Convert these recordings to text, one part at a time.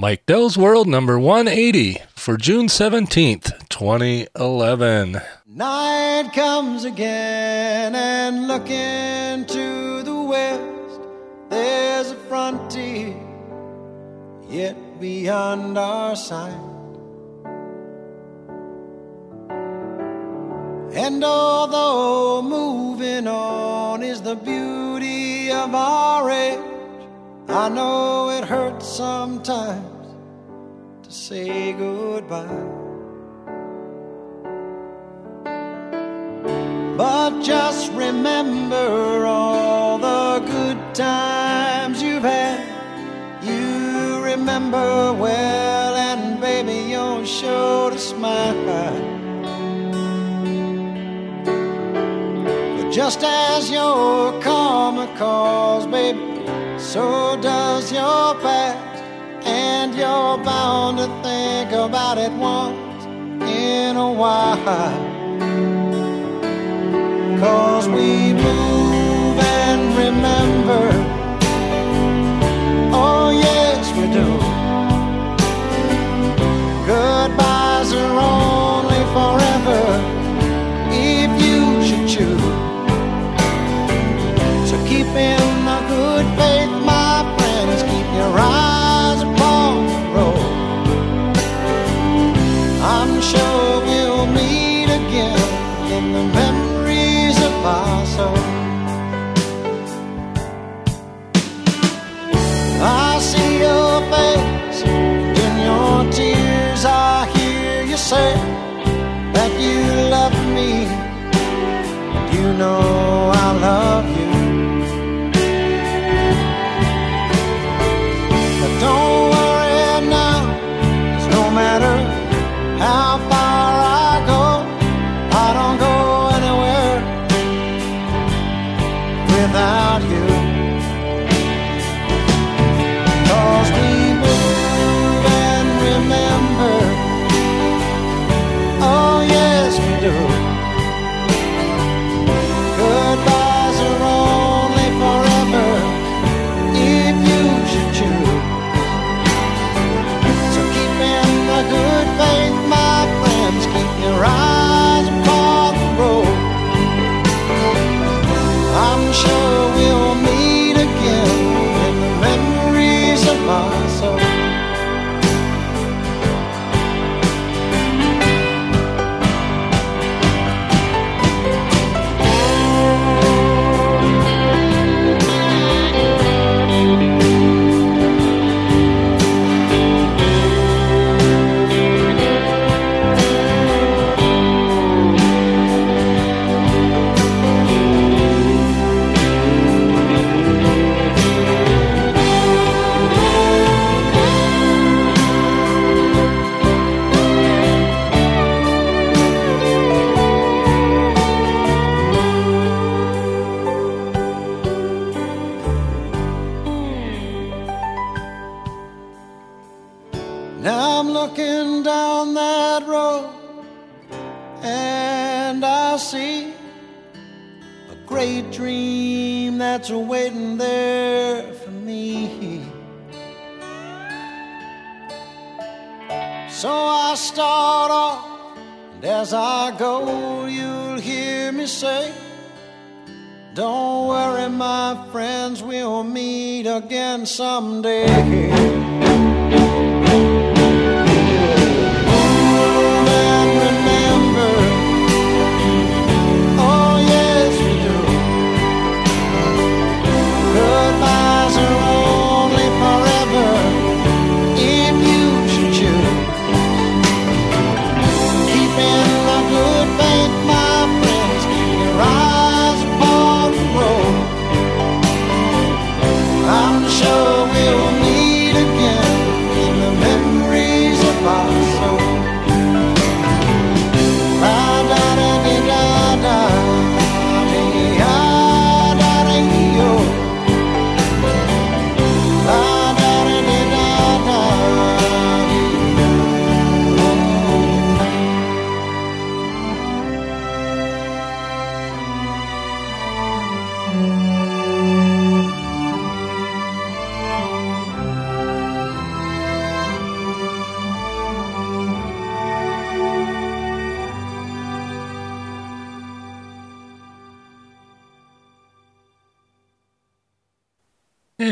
Mike Dell's World number 180 for June 17th, 2011. Night comes again, and looking to the west, there's a frontier yet beyond our sight. And although moving on is the beauty of our age, I know it hurts sometimes to say goodbye. But just remember all the good times you've had. You remember well, and baby, you're sure to smile. But just as your karma calls, baby, so does your past. And you're bound to think about it once in a while. Cause we soul. I see your face, in your tears I hear you say that you love me. You know I love So I start off, and as I go, you'll hear me say, Don't worry, my friends, we'll meet again someday.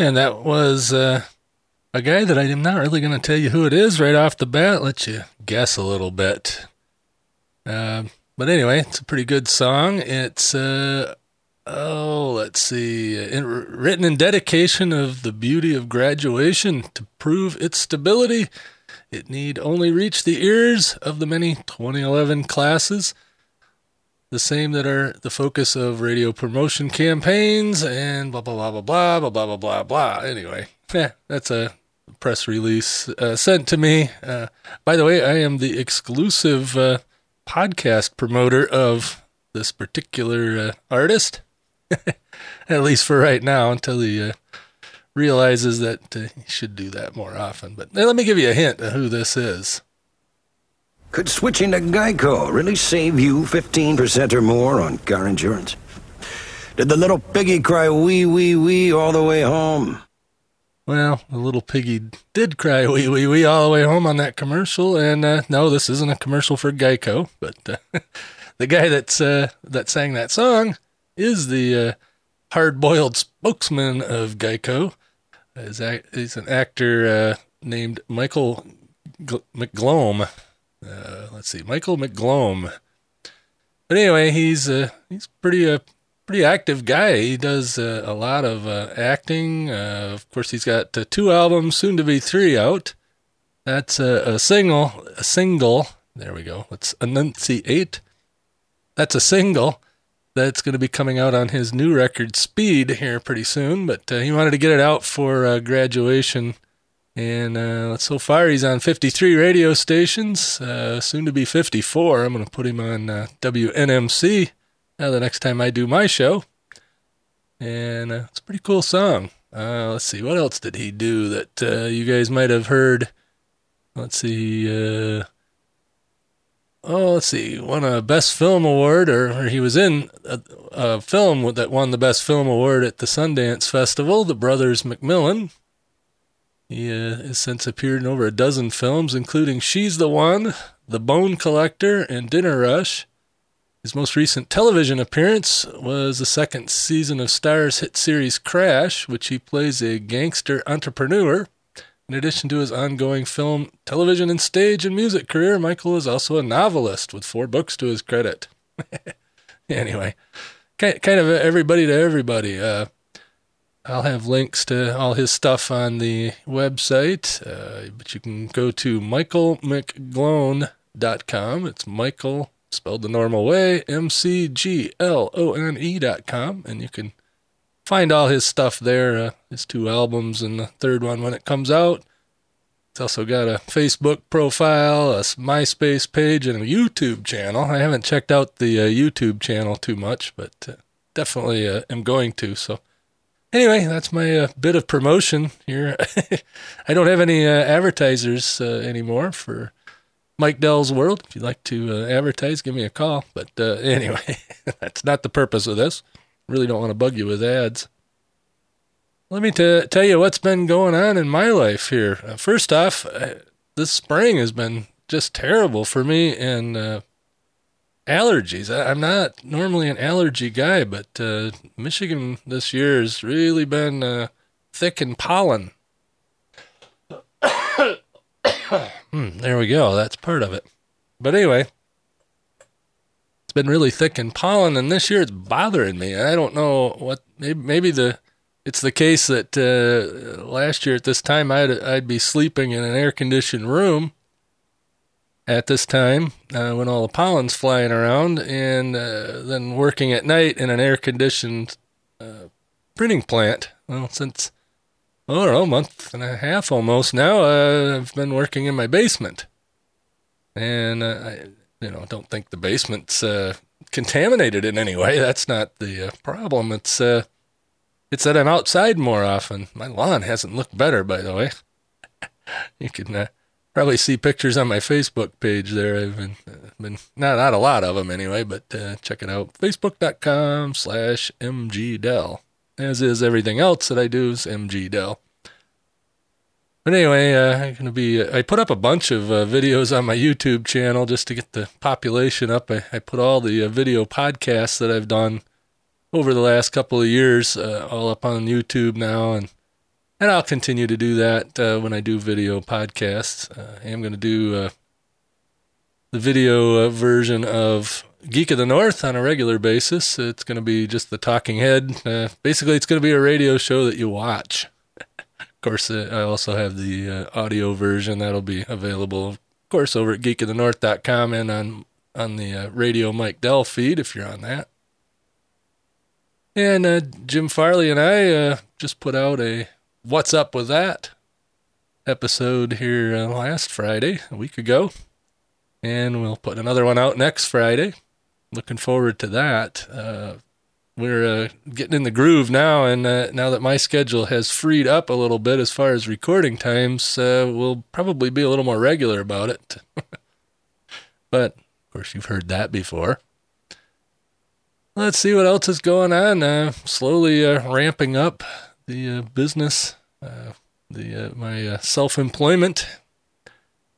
And that was uh, a guy that I'm not really going to tell you who it is right off the bat. Let you guess a little bit. Uh, but anyway, it's a pretty good song. It's uh, oh, let's see, in, written in dedication of the beauty of graduation to prove its stability. It need only reach the ears of the many 2011 classes the same that are the focus of radio promotion campaigns and blah blah blah blah blah blah blah blah blah blah. Anyway, yeah, that's a press release uh, sent to me. Uh, by the way, I am the exclusive uh, podcast promoter of this particular uh, artist, at least for right now, until he uh, realizes that uh, he should do that more often. But let me give you a hint of who this is. Could switching to Geico really save you 15% or more on car insurance? Did the little piggy cry wee wee wee all the way home? Well, the little piggy did cry wee wee wee all the way home on that commercial, and uh, no, this isn't a commercial for Geico, but uh, the guy that's uh, that sang that song is the uh, hard-boiled spokesman of Geico. He's an actor uh, named Michael G- McGlone. Uh, let's see, Michael McGlone. But anyway, he's uh, he's pretty a uh, pretty active guy. He does uh, a lot of uh, acting. Uh, of course, he's got two albums, soon to be three, out. That's a, a single. A single. There we go. Let's enunciate. That's a single that's going to be coming out on his new record, Speed, here pretty soon. But he wanted to get it out for graduation and uh, so far, he's on 53 radio stations, uh, soon to be 54. I'm going to put him on uh, WNMC uh, the next time I do my show. And uh, it's a pretty cool song. Uh, let's see, what else did he do that you guys might have heard? Let's see. oh, let's see. Won a Best Film Award, or, or he was in a, a film that won the Best Film Award at the Sundance Festival, The Brothers McMullen. He uh, has since appeared in over a dozen films, including She's the One, The Bone Collector, and Dinner Rush. His most recent television appearance was the second season of Starz hit series Crash, which he plays a gangster entrepreneur. In addition to his ongoing film, television, and stage and music career, Michael is also a novelist with four books to his credit. anyway, kind of everybody to everybody. Uh, I'll have links to all his stuff on the website, uh, but you can go to michaelmcglone.com. It's Michael spelled the normal way, M C G L O N E.com, and you can find all his stuff there, uh, his two albums and the third one when it comes out. It's also got a Facebook profile, a MySpace page, and a YouTube channel. I haven't checked out the uh, YouTube channel too much, but uh, definitely uh, am going to. So anyway, that's my uh, bit of promotion here. I don't have any uh, advertisers uh, anymore for Mike Dell's World. If you'd like to uh, advertise, give me a call. But uh, anyway, that's not the purpose of this. Really don't want to bug you with ads. Let me t- tell you what's been going on in my life here. Uh, first off, this spring has been just terrible for me, and allergies. I, am not normally an allergy guy, but uh, Michigan this year has really been uh, thick in pollen. hmm, there we go. That's part of it. But anyway, it's been really thick in pollen, and this year it's bothering me. I don't know what. Maybe, maybe the it's the case that uh, last year at this time I'd I'd be sleeping in an air conditioned room at this time uh, when all the pollen's flying around, and uh, then working at night in an air conditioned uh, printing plant. Well, since know, a month and a half almost now, uh, I've been working in my basement, and uh, I, you know, don't think the basement's uh, contaminated in any way. That's not the problem. It's it's that I'm outside more often. My lawn hasn't looked better, by the way. you can probably see pictures on my Facebook page there. I've been, uh, been not not a lot of them anyway, but uh, check it out. Facebook.com slash mgdell. As is everything else that I do is mgdell. But anyway, uh, I'm gonna be. Uh, I put up a bunch of uh, videos on my YouTube channel just to get the population up. I, I put all the uh, video podcasts that I've done over the last couple of years uh, all up on YouTube now, and and I'll continue to do that uh, when I do video podcasts. Uh, I am going to do uh, the video uh, version of Geek of the North on a regular basis. It's going to be just the talking head. Uh, basically, it's going to be a radio show that you watch. of course, uh, I also have the audio version that'll be available, of course, over at geekofthenorth.com and on on the Radio Mike Dell feed if you're on that. And Jim Farley and I just put out a What's Up with That episode here uh, last Friday, a week ago. And we'll put another one out next Friday. Looking forward to that. Uh, we're uh, getting in the groove now, and uh, now that my schedule has freed up a little bit as far as recording times, uh, we'll probably be a little more regular about it. but, of course, you've heard that before. Let's see what else is going on. Uh, slowly uh, ramping up the uh, business, uh, the uh, my uh, self-employment.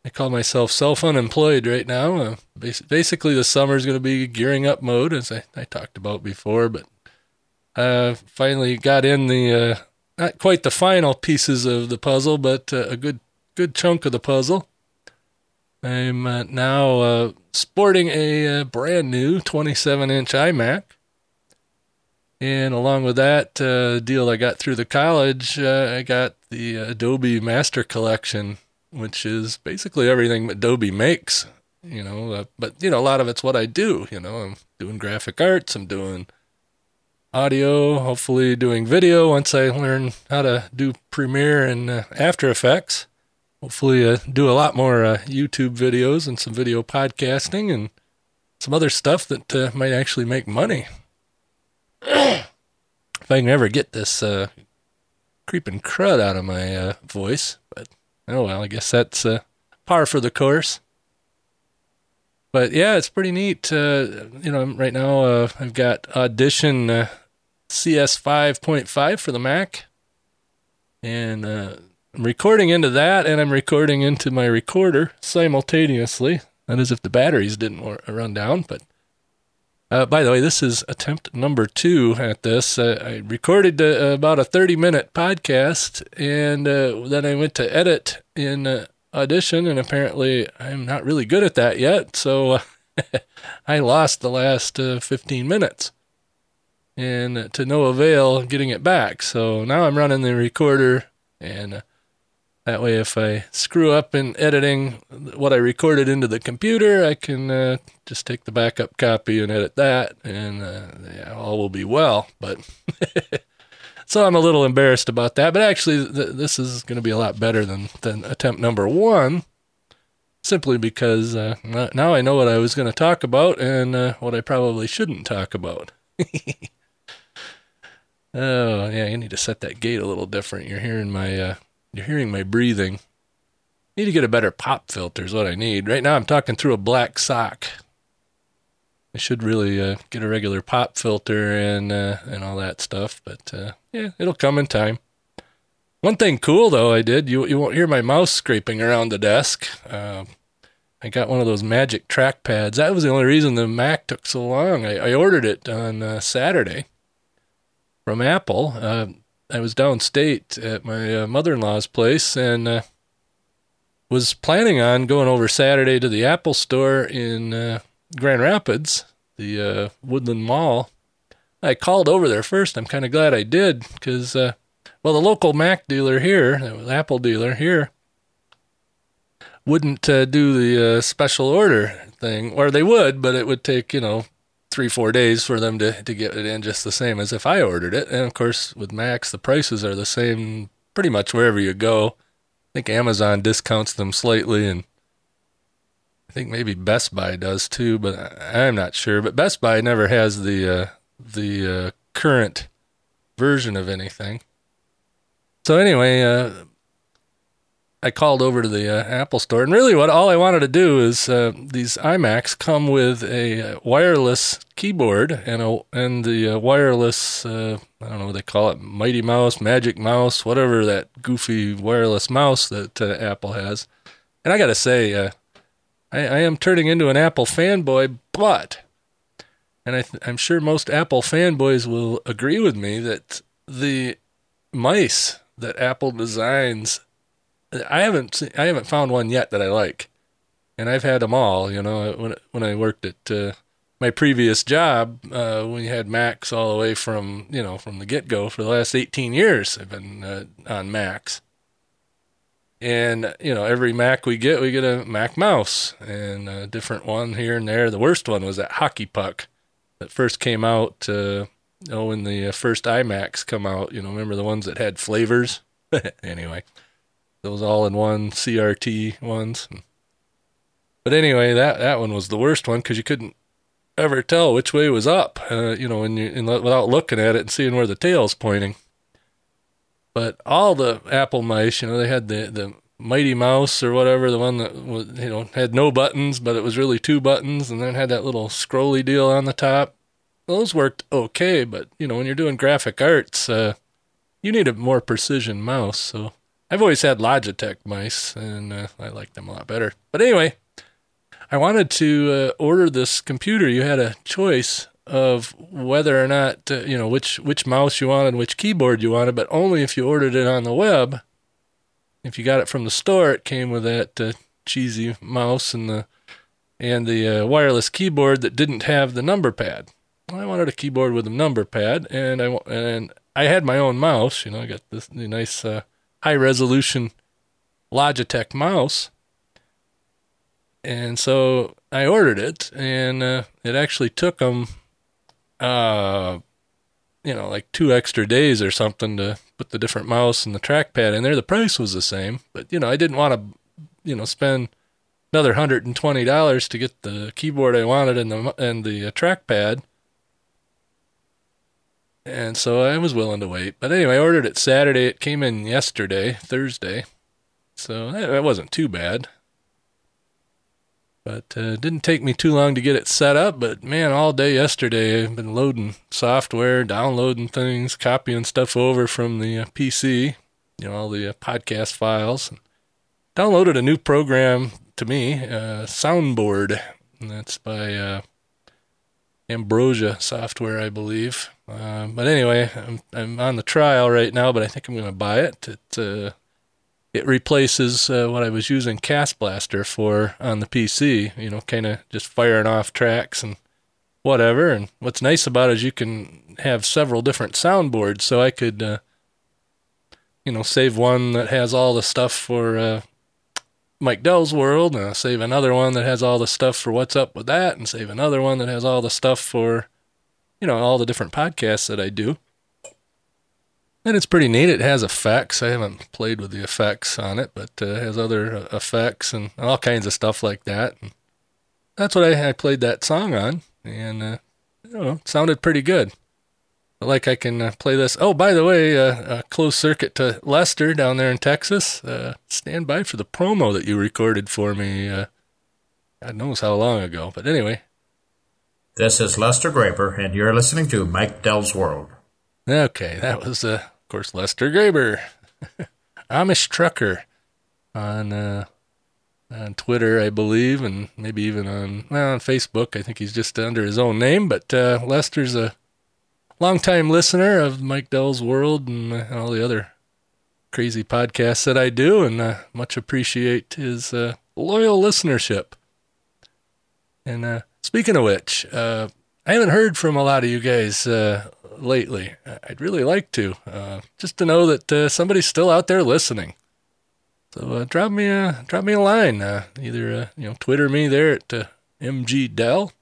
I call myself self-unemployed right now. Uh, bas- basically, the summer is going to be gearing up mode, as I, I talked about before. But uh, finally got in the not quite the final pieces of the puzzle, but a good good chunk of the puzzle. I'm now sporting a brand new 27 inch iMac. And along with that uh, deal I got through the college, uh, I got the Adobe Master Collection, which is basically everything Adobe makes. You know, uh, but you know a lot of it's what I do. You know, I'm doing graphic arts, I'm doing audio, hopefully doing video once I learn how to do Premiere and uh, After Effects. Hopefully, uh, do a lot more uh, YouTube videos and some video podcasting and some other stuff that might actually make money. if I can ever get this uh, creeping crud out of my uh, voice, but oh well, I guess that's uh, par for the course. But yeah, it's pretty neat. Uh, you know, right now uh, I've got Audition uh, CS 5.5 for the Mac, and I'm recording into that, and I'm recording into my recorder simultaneously. That is, if the batteries didn't run down. But uh, by the way, this is attempt number two at this. Uh, I recorded uh, about a 30 minute podcast, and uh, then I went to edit in uh, Audition, and apparently I'm not really good at that yet. So uh, I lost the last uh, 15 minutes, and to no avail getting it back. So now I'm running the recorder, and that way, if I screw up in editing what I recorded into the computer, I can uh, just take the backup copy and edit that, and uh, yeah, all will be well. But so I'm a little embarrassed about that. But actually, th- this is going to be a lot better than than attempt number one, simply because uh, now I know what I was going to talk about and uh, what I probably shouldn't talk about. oh yeah, you need to set that gate a little different. You're hearing my uh, you're hearing my breathing. Need to get a better pop filter is what I need. Right now I'm talking through a black sock. I should really uh, get a regular pop filter and uh, and all that stuff, but uh, yeah, it'll come in time. One thing cool though I did you you won't hear my mouse scraping around the desk. Uh, I got one of those magic track pads. That was the only reason the Mac took so long. I, I ordered it on uh, Saturday from Apple. I was downstate at my uh, mother-in-law's place and uh, was planning on going over Saturday to the Apple store in uh, Grand Rapids, the uh, Woodland Mall. I called over there first. I'm kind of glad I did because, uh, well, the local Mac dealer here, the Apple dealer here, wouldn't uh, do the special order thing, or they would, but it would take you know three four days for them to to get it in just the same as if I ordered it. And of course, with Macs, the prices are the same pretty much wherever you go. I think Amazon discounts them slightly, and I think maybe Best Buy does too, but I'm not sure. But Best Buy never has the uh, the uh, current version of anything. So anyway, uh, I called over to the uh, Apple store, and really, what all I wanted to do is uh, these iMacs come with a uh, wireless keyboard and a and the uh, wireless uh, I don't know what they call it, Mighty Mouse, Magic Mouse, whatever that goofy wireless mouse that uh, Apple has. And I got to say, I, I am turning into an Apple fanboy, but and I th- I'm sure most Apple fanboys will agree with me that the mice that Apple designs. I haven't I haven't found one yet that I like, and I've had them all. You know, when when I worked at uh, my previous job, uh, we had Macs all the way from you know from the get go for the last 18 years. I've been uh, on Macs, and you know every Mac we get, we get a Mac mouse and a different one here and there. The worst one was that hockey puck that first came out. Uh, oh, when the uh, first iMacs come out, you know, remember the ones that had flavors? anyway, those all in one CRT ones. But anyway, that that one was the worst one because you couldn't ever tell which way was up. Uh, you know, when you without looking at it and seeing where the tail's pointing. But all the Apple mice, you know, they had the the Mighty Mouse or whatever, the one that was, you know, had no buttons, but it was really two buttons, and then had that little scrolly deal on the top. Those worked okay, but you know, when you're doing graphic arts, uh, you need a more precision mouse. So I've always had Logitech mice, and uh, I like them a lot better. But anyway, I wanted to uh, order this computer. You had a choice of whether or not uh, you know which which mouse you wanted, which keyboard you wanted, but only if you ordered it on the web. If you got it from the store, it came with that uh, cheesy mouse and the and the uh, wireless keyboard that didn't have the number pad. I wanted a keyboard with a number pad, and I and I had my own mouse. You know, I got this nice uh, high resolution Logitech mouse, and so I ordered it, and uh, it actually took them, uh, you know, like two extra days or something to put the different mouse and the trackpad in there. The price was the same, but you know, I didn't want to, you know, spend another hundred and twenty dollars to get the keyboard I wanted and the and the uh, trackpad. And so I was willing to wait. But anyway, I ordered it Saturday. It came in yesterday, Thursday. So it wasn't too bad. But uh, it didn't take me too long to get it set up. But man, all day yesterday, I've been loading software, downloading things, copying stuff over from the uh, PC, you know, all the uh, podcast files. Downloaded a new program to me, uh, Soundboard. And that's by uh, Ambrosia Software, I believe. Uh, but anyway, I'm, I'm on the trial right now, but I think I'm going to buy it. It it replaces uh, what I was using Cast Blaster for on the PC, you know, kind of just firing off tracks and whatever. And what's nice about it is you can have several different soundboards, so I could, uh, you know, save one that has all the stuff for uh, Mike Dell's World, and I'll save another one that has all the stuff for What's Up with That, and save another one that has all the stuff for, you know, all the different podcasts that I do. And it's pretty neat. It has effects. I haven't played with the effects on it, but uh, it has other uh, effects and all kinds of stuff like that. And that's what I, I played that song on, and uh, you know, it sounded pretty good. Like I can uh, play this. Oh, by the way, uh, a closed circuit to Lester down there in Texas. Uh, stand by for the promo that you recorded for me. Uh, God knows how long ago, but anyway. This is Lester Graber, and you're listening to Mike Dell's World. Okay, that was uh, of course, Lester Graber, Amish trucker on uh, on Twitter, I believe, and maybe even on well, on Facebook. I think he's just under his own name, but uh, Lester's a longtime listener of Mike Dell's World and uh, all the other crazy podcasts that I do, and uh, much appreciate his uh, loyal listenership. And uh, speaking of which, uh, I haven't heard from a lot of you guys lately. I'd really like to, just to know that somebody's still out there listening. So drop me a drop me a line. Either you know Twitter me there at uh, mg dell,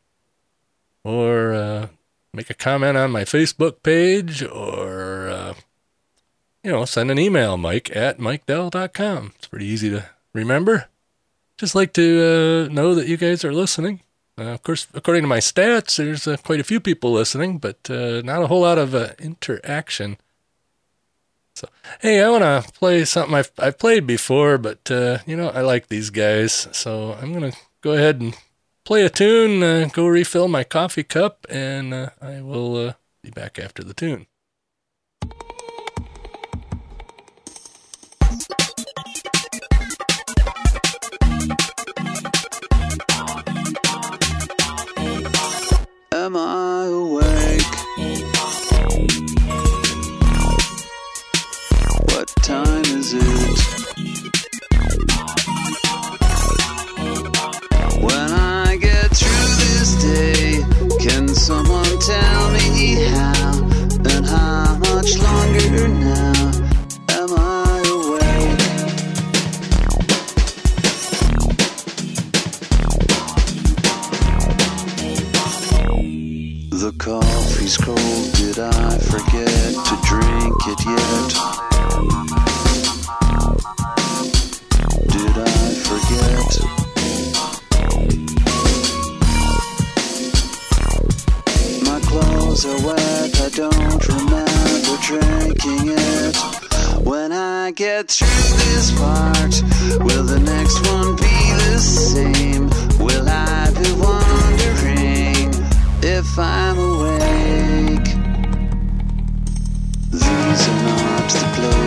or make a comment on my Facebook page, or you know send an email Mike at mikedell.com. It's pretty easy to remember. Just like to know that you guys are listening. Uh, of course, according to my stats, there's uh, quite a few people listening, but uh, not a whole lot of uh, interaction. So, hey, I want to play something I've, I've played before, but uh, you know, I like these guys, so I'm gonna go ahead and play a tune, uh, go refill my coffee cup, and I will be back after the tune. Not the clothes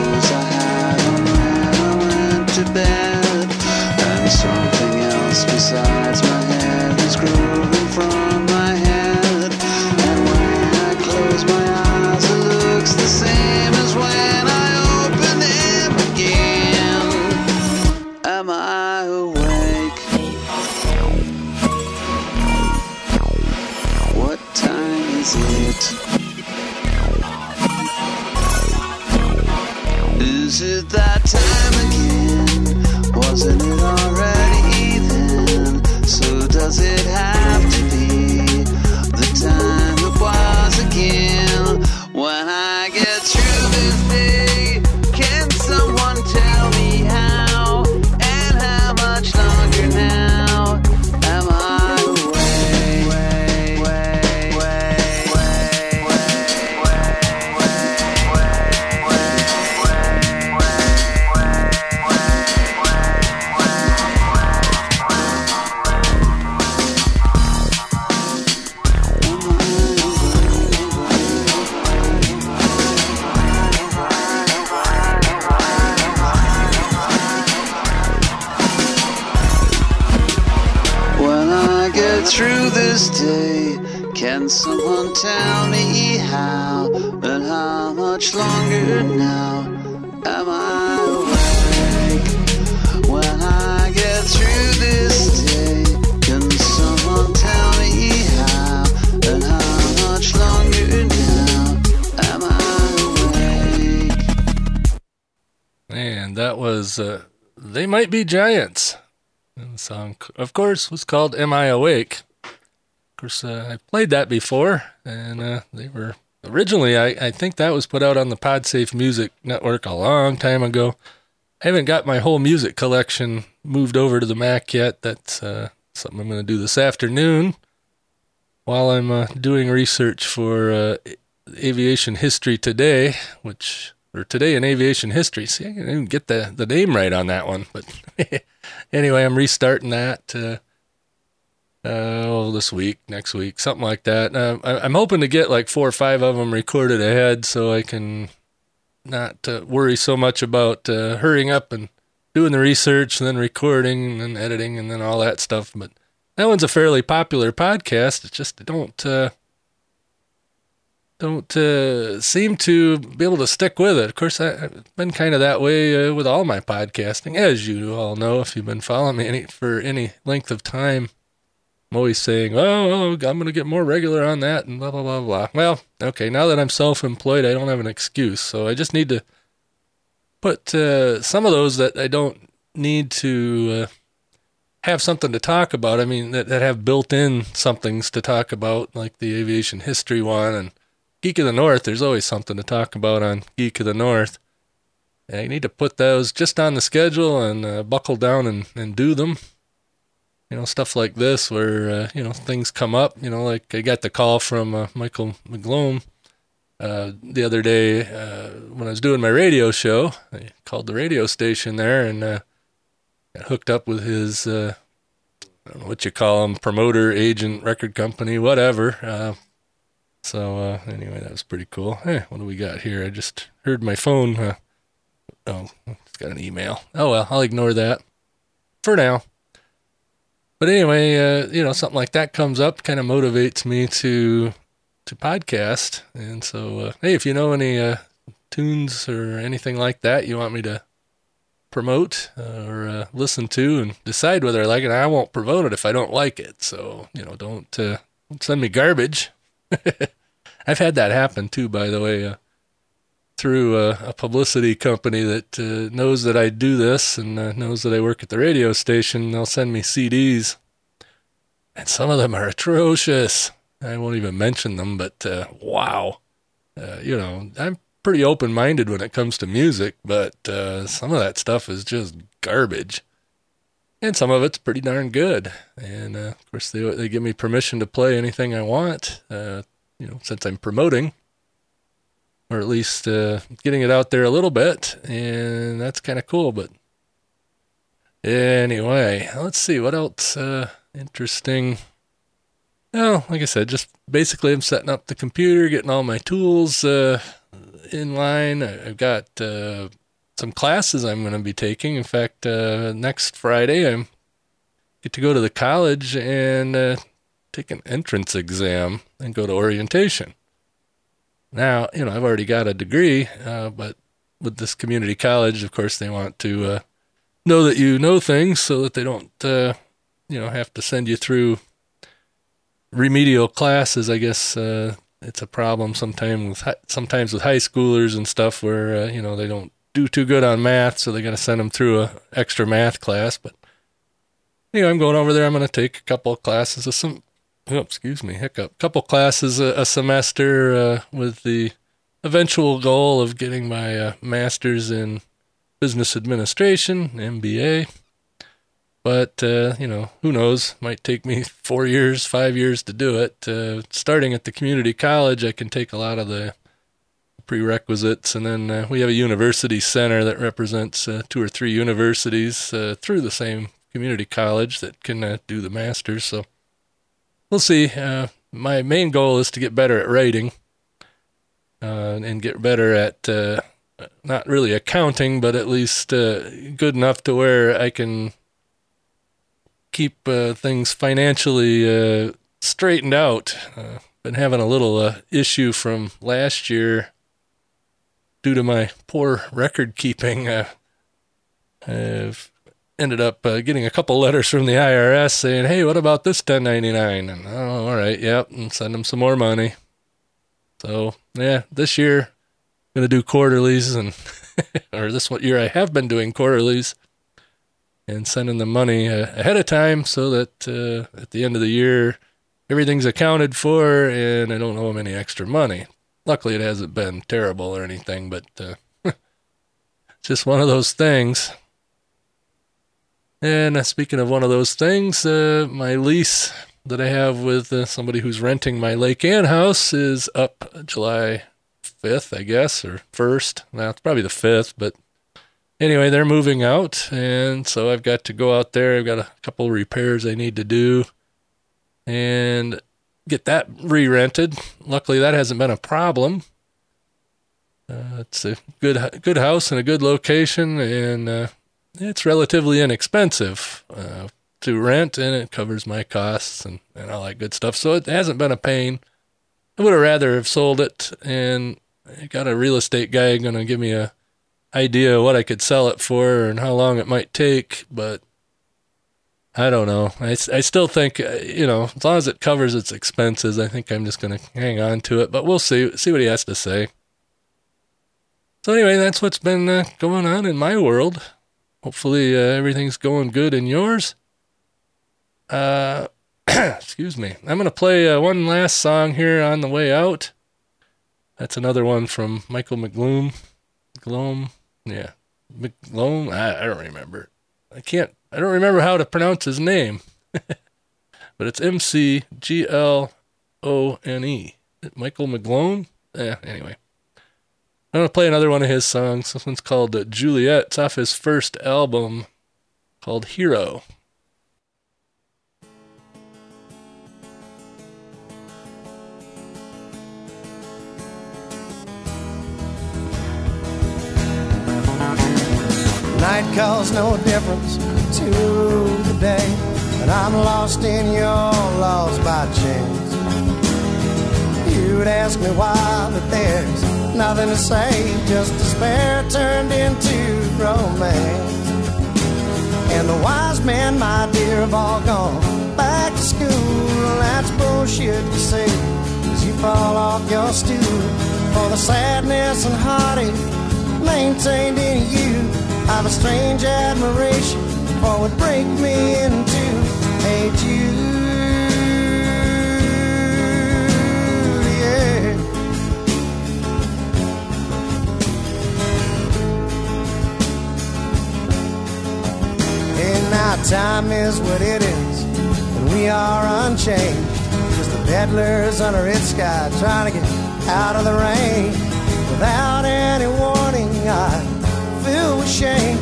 this day, can someone tell me how and how much longer now am I awake? When I get through this day, can someone tell me how and how much longer now am I awake? And that was uh, They Might Be Giants. And the song, of course, was called Am I Awake? Course, uh, I've played that before, and uh, they were originally, I, I think that was put out on the Podsafe Music Network a long time ago. I haven't got my whole music collection moved over to the Mac yet. That's uh, something I'm going to do this afternoon while I'm uh, doing research for uh, aviation history today, which or today in aviation history. See, I didn't even get the the name right on that one, but anyway, I'm restarting that. Oh, this week, next week, something like that. Uh, I, I'm hoping to get like four or five of them recorded ahead, so I can not uh, worry so much about uh, hurrying up and doing the research and then recording and then editing and then all that stuff. But that one's a fairly popular podcast. It just don't uh, don't uh, seem to be able to stick with it. Of course, I, I've been kind of that way with all my podcasting, as you all know if you've been following me any, for any length of time. I'm always saying, "Oh, oh I'm going to get more regular on that," and blah blah blah blah. Well, okay, now that I'm self-employed, I don't have an excuse, so I just need to put uh, some of those that I don't need to uh, have something to talk about. I mean, that, that have built-in somethings to talk about, like the aviation history one and Geek of the North. There's always something to talk about on Geek of the North. And I need to put those just on the schedule and uh, buckle down and, and do them. You know, stuff like this where, uh, you know, things come up. You know, like I got the call from uh, Michael McGlone uh, the other day uh, when I was doing my radio show. I called the radio station there and uh, got hooked up with his, uh, I don't know what you call him, promoter, agent, record company, whatever. So anyway, that was pretty cool. Hey, what do we got here? I just heard my phone. Oh, it's got an email. Oh well, I'll ignore that for now. But anyway, uh, you know, something like that comes up, kind of motivates me to to podcast. And so, uh, hey, if you know any uh, tunes or anything like that you want me to promote uh, or uh, listen to and decide whether I like it, I won't promote it if I don't like it. So you know, don't, uh, don't send me garbage. I've had that happen too, by the way, through uh, a publicity company that uh, knows that I do this and uh, knows that I work at the radio station. They'll send me CDs, and some of them are atrocious. I won't even mention them, but uh, wow. Uh, you know, I'm pretty open minded when it comes to music, but uh, some of that stuff is just garbage. And some of it's pretty darn good. And uh, of course, they, they give me permission to play anything I want, you know, since I'm promoting or at least uh, getting it out there a little bit. And that's kind of cool. But anyway, let's see what else uh, interesting. Well, like I said, just basically I'm setting up the computer, getting all my tools uh, in line. I've got uh, some classes I'm going to be taking. In fact, uh, next Friday I get to go to the college and uh, take an entrance exam and go to orientation. Now, you know, I've already got a degree, uh, but with this community college, of course, they want to uh, know that you know things so that they don't, uh, you know, have to send you through remedial classes. I guess uh, it's a problem sometimes with sometimes with high schoolers and stuff where uh, you know they don't do too good on math, so they got to send them through a extra math class. But you know, I'm going over there. I'm going to take a couple of classes of some oh, excuse me, hiccup. Couple classes a, a semester uh, with the eventual goal of getting my uh, master's in business administration, MBA. But uh, you know, who knows? Might take me four years, five years to do it. Uh, starting at the community college, I can take a lot of the prerequisites, and then uh, we have a university center that represents uh, two or three universities through the same community college that can do the masters. So we'll see. Uh, my main goal is to get better at writing uh, and get better at uh, not really accounting, but at least uh, good enough to where I can keep uh, things financially uh, straightened out. been having a little issue from last year due to my poor record keeping. I've ended up uh, getting a couple letters from the IRS saying, "Hey, what about this 1099?" And oh, all right, yep, and send them some more money. So yeah, this year I'm gonna do quarterlies, and or this year I have been doing quarterlies and sending the money uh, ahead of time so that uh, at the end of the year everything's accounted for and I don't owe them any extra money. Luckily, it hasn't been terrible or anything, but uh, just one of those things. And uh, speaking of one of those things, uh, my lease that I have with uh, somebody who's renting my Lake Ann house is up July 5th, I guess, or 1st. Now, it's probably the 5th, but anyway, they're moving out. And so I've got to go out there. I've got a couple repairs I need to do and get that re rented. Luckily, that hasn't been a problem. Uh, it's a good good house and a good location, and uh, it's relatively inexpensive uh, to rent and it covers my costs and, and all that good stuff. So it hasn't been a pain. I would have rather have sold it and I got a real estate guy going to give me a idea of what I could sell it for and how long it might take, but I don't know. I, I still think, uh, you know, as long as it covers its expenses, I think I'm just going to hang on to it, but we'll see, see what he has to say. So anyway, that's what's been uh, going on in my world. Hopefully, uh, everything's going good in yours. Uh, excuse me. I'm going to play uh, one last song here on the way out. That's another one from Michael McGloom. Gloom? Yeah. McGloom? I, I don't remember. I can't, I don't remember how to pronounce his name. but it's M C G L O N E. Michael McGlone? Yeah, anyway. I'm to play another one of his songs. This one's called Juliet. It's off his first album called Hero. Night calls no difference to the day, and I'm lost in your laws by chance. You'd ask me why, but there's nothing to say, just despair turned into romance. And the wise men, my dear, have all gone back to school. That's bullshit to say, as you fall off your stool. For the sadness and heartache maintained in you, I've a strange admiration for what would break me into. Hey, Jude. Time is what it is, and we are unchanged. Just the peddlers under its sky trying to get out of the rain. Without any warning, I feel shame.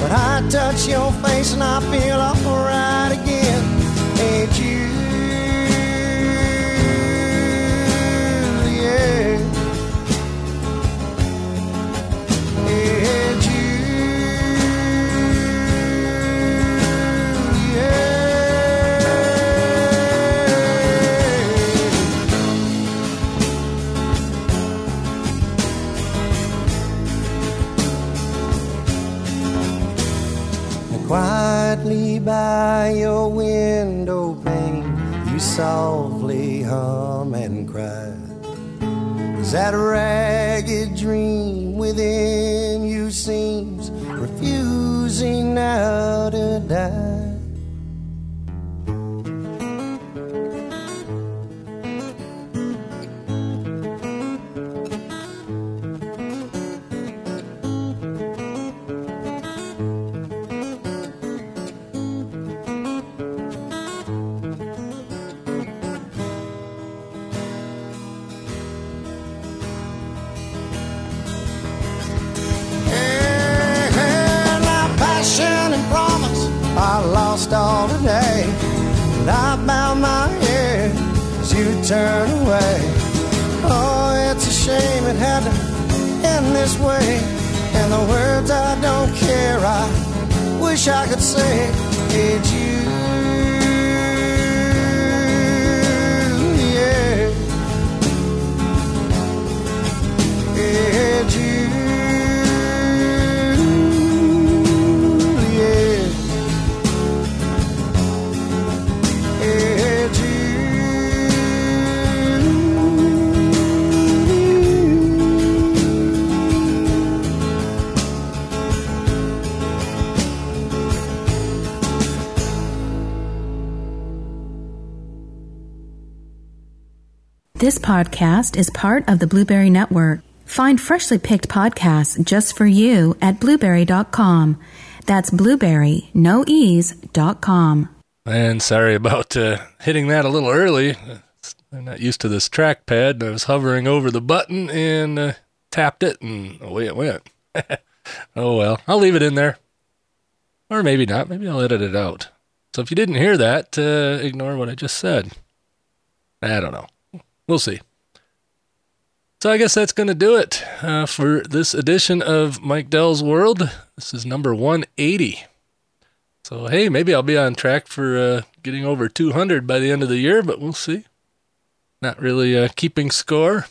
But I touch your face and I feel alright again. Hey, Jude, shame it had to end this way. And the words I don't care, I wish I could say, Hey, Jude, This podcast is part of the Blubrry Network. Find freshly picked podcasts just for you at blubrry.com. That's blubrry, no ease, dot com. And sorry about uh, hitting that a little early. I'm not used to this trackpad. I was hovering over the button and uh, tapped it, and away it went. oh well, I'll leave it in there. Or maybe not. Maybe I'll edit it out. So if you didn't hear that, uh, ignore what I just said. I don't know. We'll see. So I guess that's going to do it uh, for this edition of Mike Dell's World. This is number 180. So hey, maybe I'll be on track for uh, getting over 200 by the end of the year, but we'll see. Not really uh, keeping score.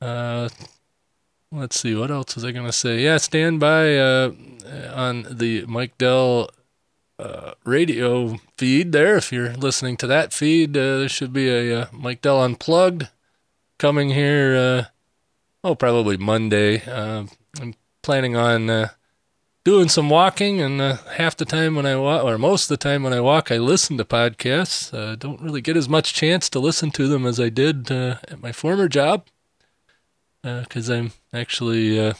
Uh, let's see, what else was I going to say? Yeah, stand by uh, on the Mike Dell uh, radio feed there. If you're listening to that feed, uh, there should be a uh, Mike Dell Unplugged coming here. Uh, oh, probably Monday. Uh, I'm planning on doing some walking, and half the time when I walk, or most of the time when I walk, I listen to podcasts. Uh, don't really get as much chance to listen to them as I did at my former job, because I'm actually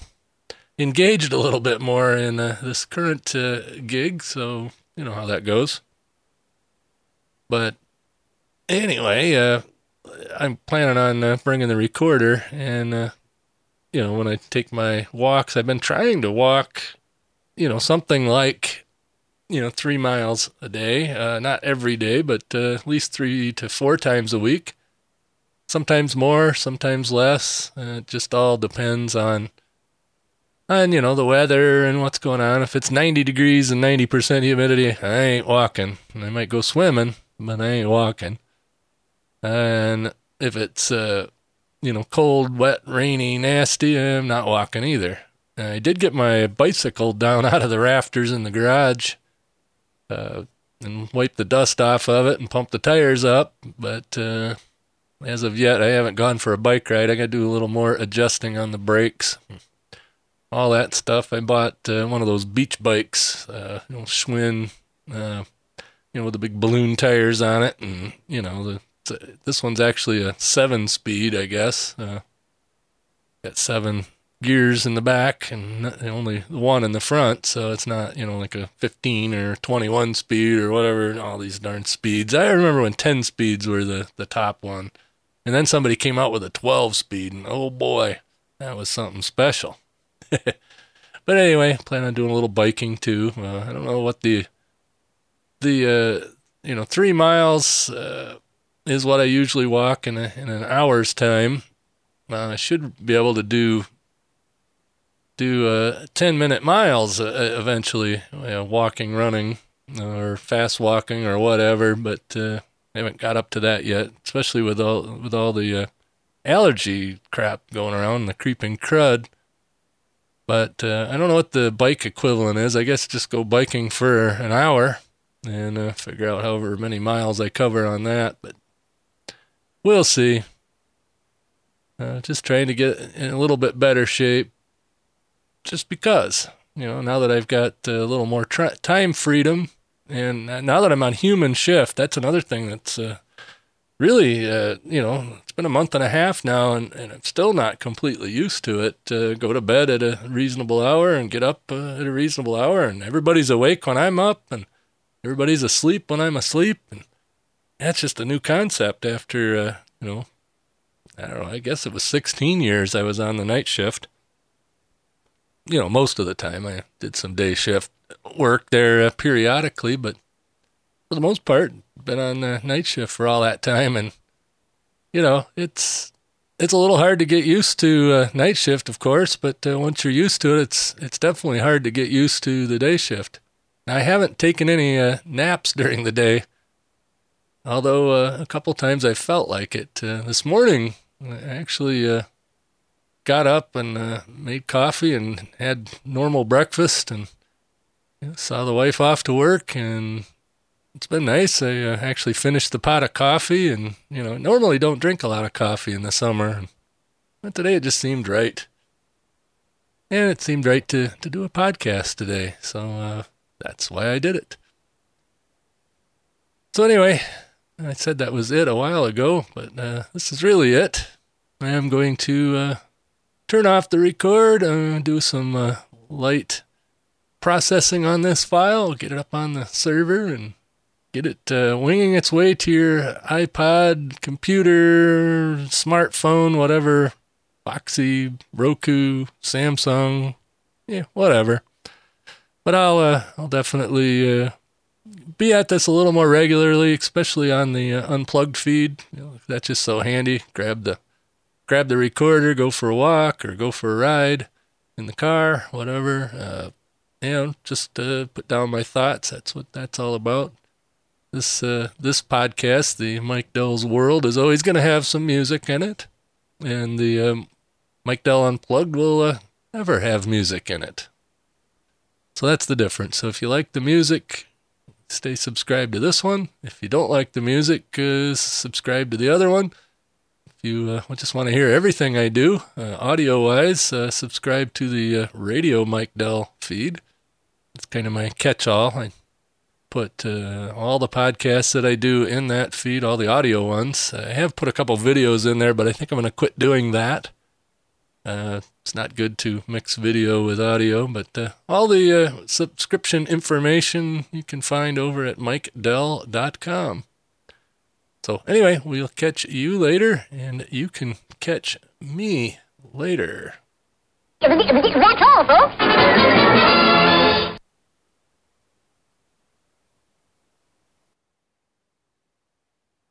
engaged a little bit more in uh, this current uh, gig. So you know how that goes. But anyway, uh, I'm planning on uh, bringing the recorder, and uh, you know when I take my walks, I've been trying to walk you know, something like, you know, three miles a day. Uh, not every day, but uh, at least three to four times a week. Sometimes more, sometimes less. Uh, it just all depends on, on you know, the weather and what's going on. If it's 90 degrees and 90% humidity, I ain't walking. I might go swimming, but I ain't walking. And if it's, uh, you know, cold, wet, rainy, nasty, I'm not walking either. I did get my bicycle down out of the rafters in the garage uh, and wipe the dust off of it and pump the tires up. But uh, as of yet, I haven't gone for a bike ride. I got to do a little more adjusting on the brakes, all that stuff. I bought uh, one of those beach bikes, uh, you know, Schwinn, uh, you know, with the big balloon tires on it, and you know, the this one's actually a seven speed, I guess. Uh, got seven gears in the back and only one in the front. So it's not, you know, like a 15 or 21 speed or whatever, all these darn speeds. I remember when 10 speeds were the, the top one. And then somebody came out with a 12 speed, and oh boy, that was something special. But anyway, plan on doing a little biking too. Uh, I don't know what the the uh, you know three miles uh, is what I usually walk in a, in an hour's time. Uh, I should be able to do do uh, 10 minute miles uh, eventually, walking, running, or fast walking, or whatever. But I haven't got up to that yet, especially with all with all the allergy crap going around, the creeping crud. But uh, I don't know what the bike equivalent is. I guess just go biking for an hour and uh, figure out however many miles I cover on that. But we'll see. Uh, just trying to get in a little bit better shape just because, you know, now that I've got a little more tra- time freedom and now that I'm on human shift, that's another thing that's uh, really, uh, you know, been a month and a half now and, and I'm still not completely used to it. Uh, go to bed at a reasonable hour and get up uh, at a reasonable hour, and everybody's awake when I'm up and everybody's asleep when I'm asleep. And that's just a new concept after, uh, you know, I don't know, I guess it was 16 years I was on the night shift you know, most of the time I did some day shift work there uh, periodically, but for the most part, been on the night shift for all that time, and you know, it's it's a little hard to get used to uh, night shift, of course, but uh, once you're used to it, it's it's definitely hard to get used to the day shift. Now, I haven't taken any uh, naps during the day, although uh, a couple times I felt like it. Uh, this morning, I actually uh, got up and made coffee and had normal breakfast and you know, saw the wife off to work and it's been nice. I uh, actually finished the pot of coffee and you know normally don't drink a lot of coffee in the summer, but today it just seemed right, and it seemed right to to do a podcast today. So uh, that's why I did it. So anyway, I said that was it a while ago, but uh, this is really it. I am going to uh, turn off the record and do some uh, light processing on this file, get it up on the server, and get it uh, winging its way to your iPod, computer, smartphone, whatever, Foxy, Roku, Samsung, yeah, whatever. But I'll uh, I'll definitely uh, be at this a little more regularly, especially on the uh, unplugged feed. You know, that's just so handy. Grab the grab the recorder, go for a walk or go for a ride in the car, whatever. Uh, you know, just uh, put down my thoughts. That's what that's all about. This uh, this podcast, the Mike Dell's World, is always going to have some music in it, and the um, Mike Dell Unplugged will uh, never have music in it. So that's the difference. So if you like the music, stay subscribed to this one. If you don't like the music, uh, subscribe to the other one If you uh, just want to hear everything I do, uh, audio wise, uh, subscribe to the uh, radio Mike Dell feed. It's kind of my catch all. Put uh, all the podcasts that I do in that feed, all the audio ones. I have put a couple videos in there, but I think I'm going to quit doing that. Uh, it's not good to mix video with audio, but all the subscription information you can find over at mikedell.com. So, anyway, we'll catch you later, and you can catch me later. That's all, folks.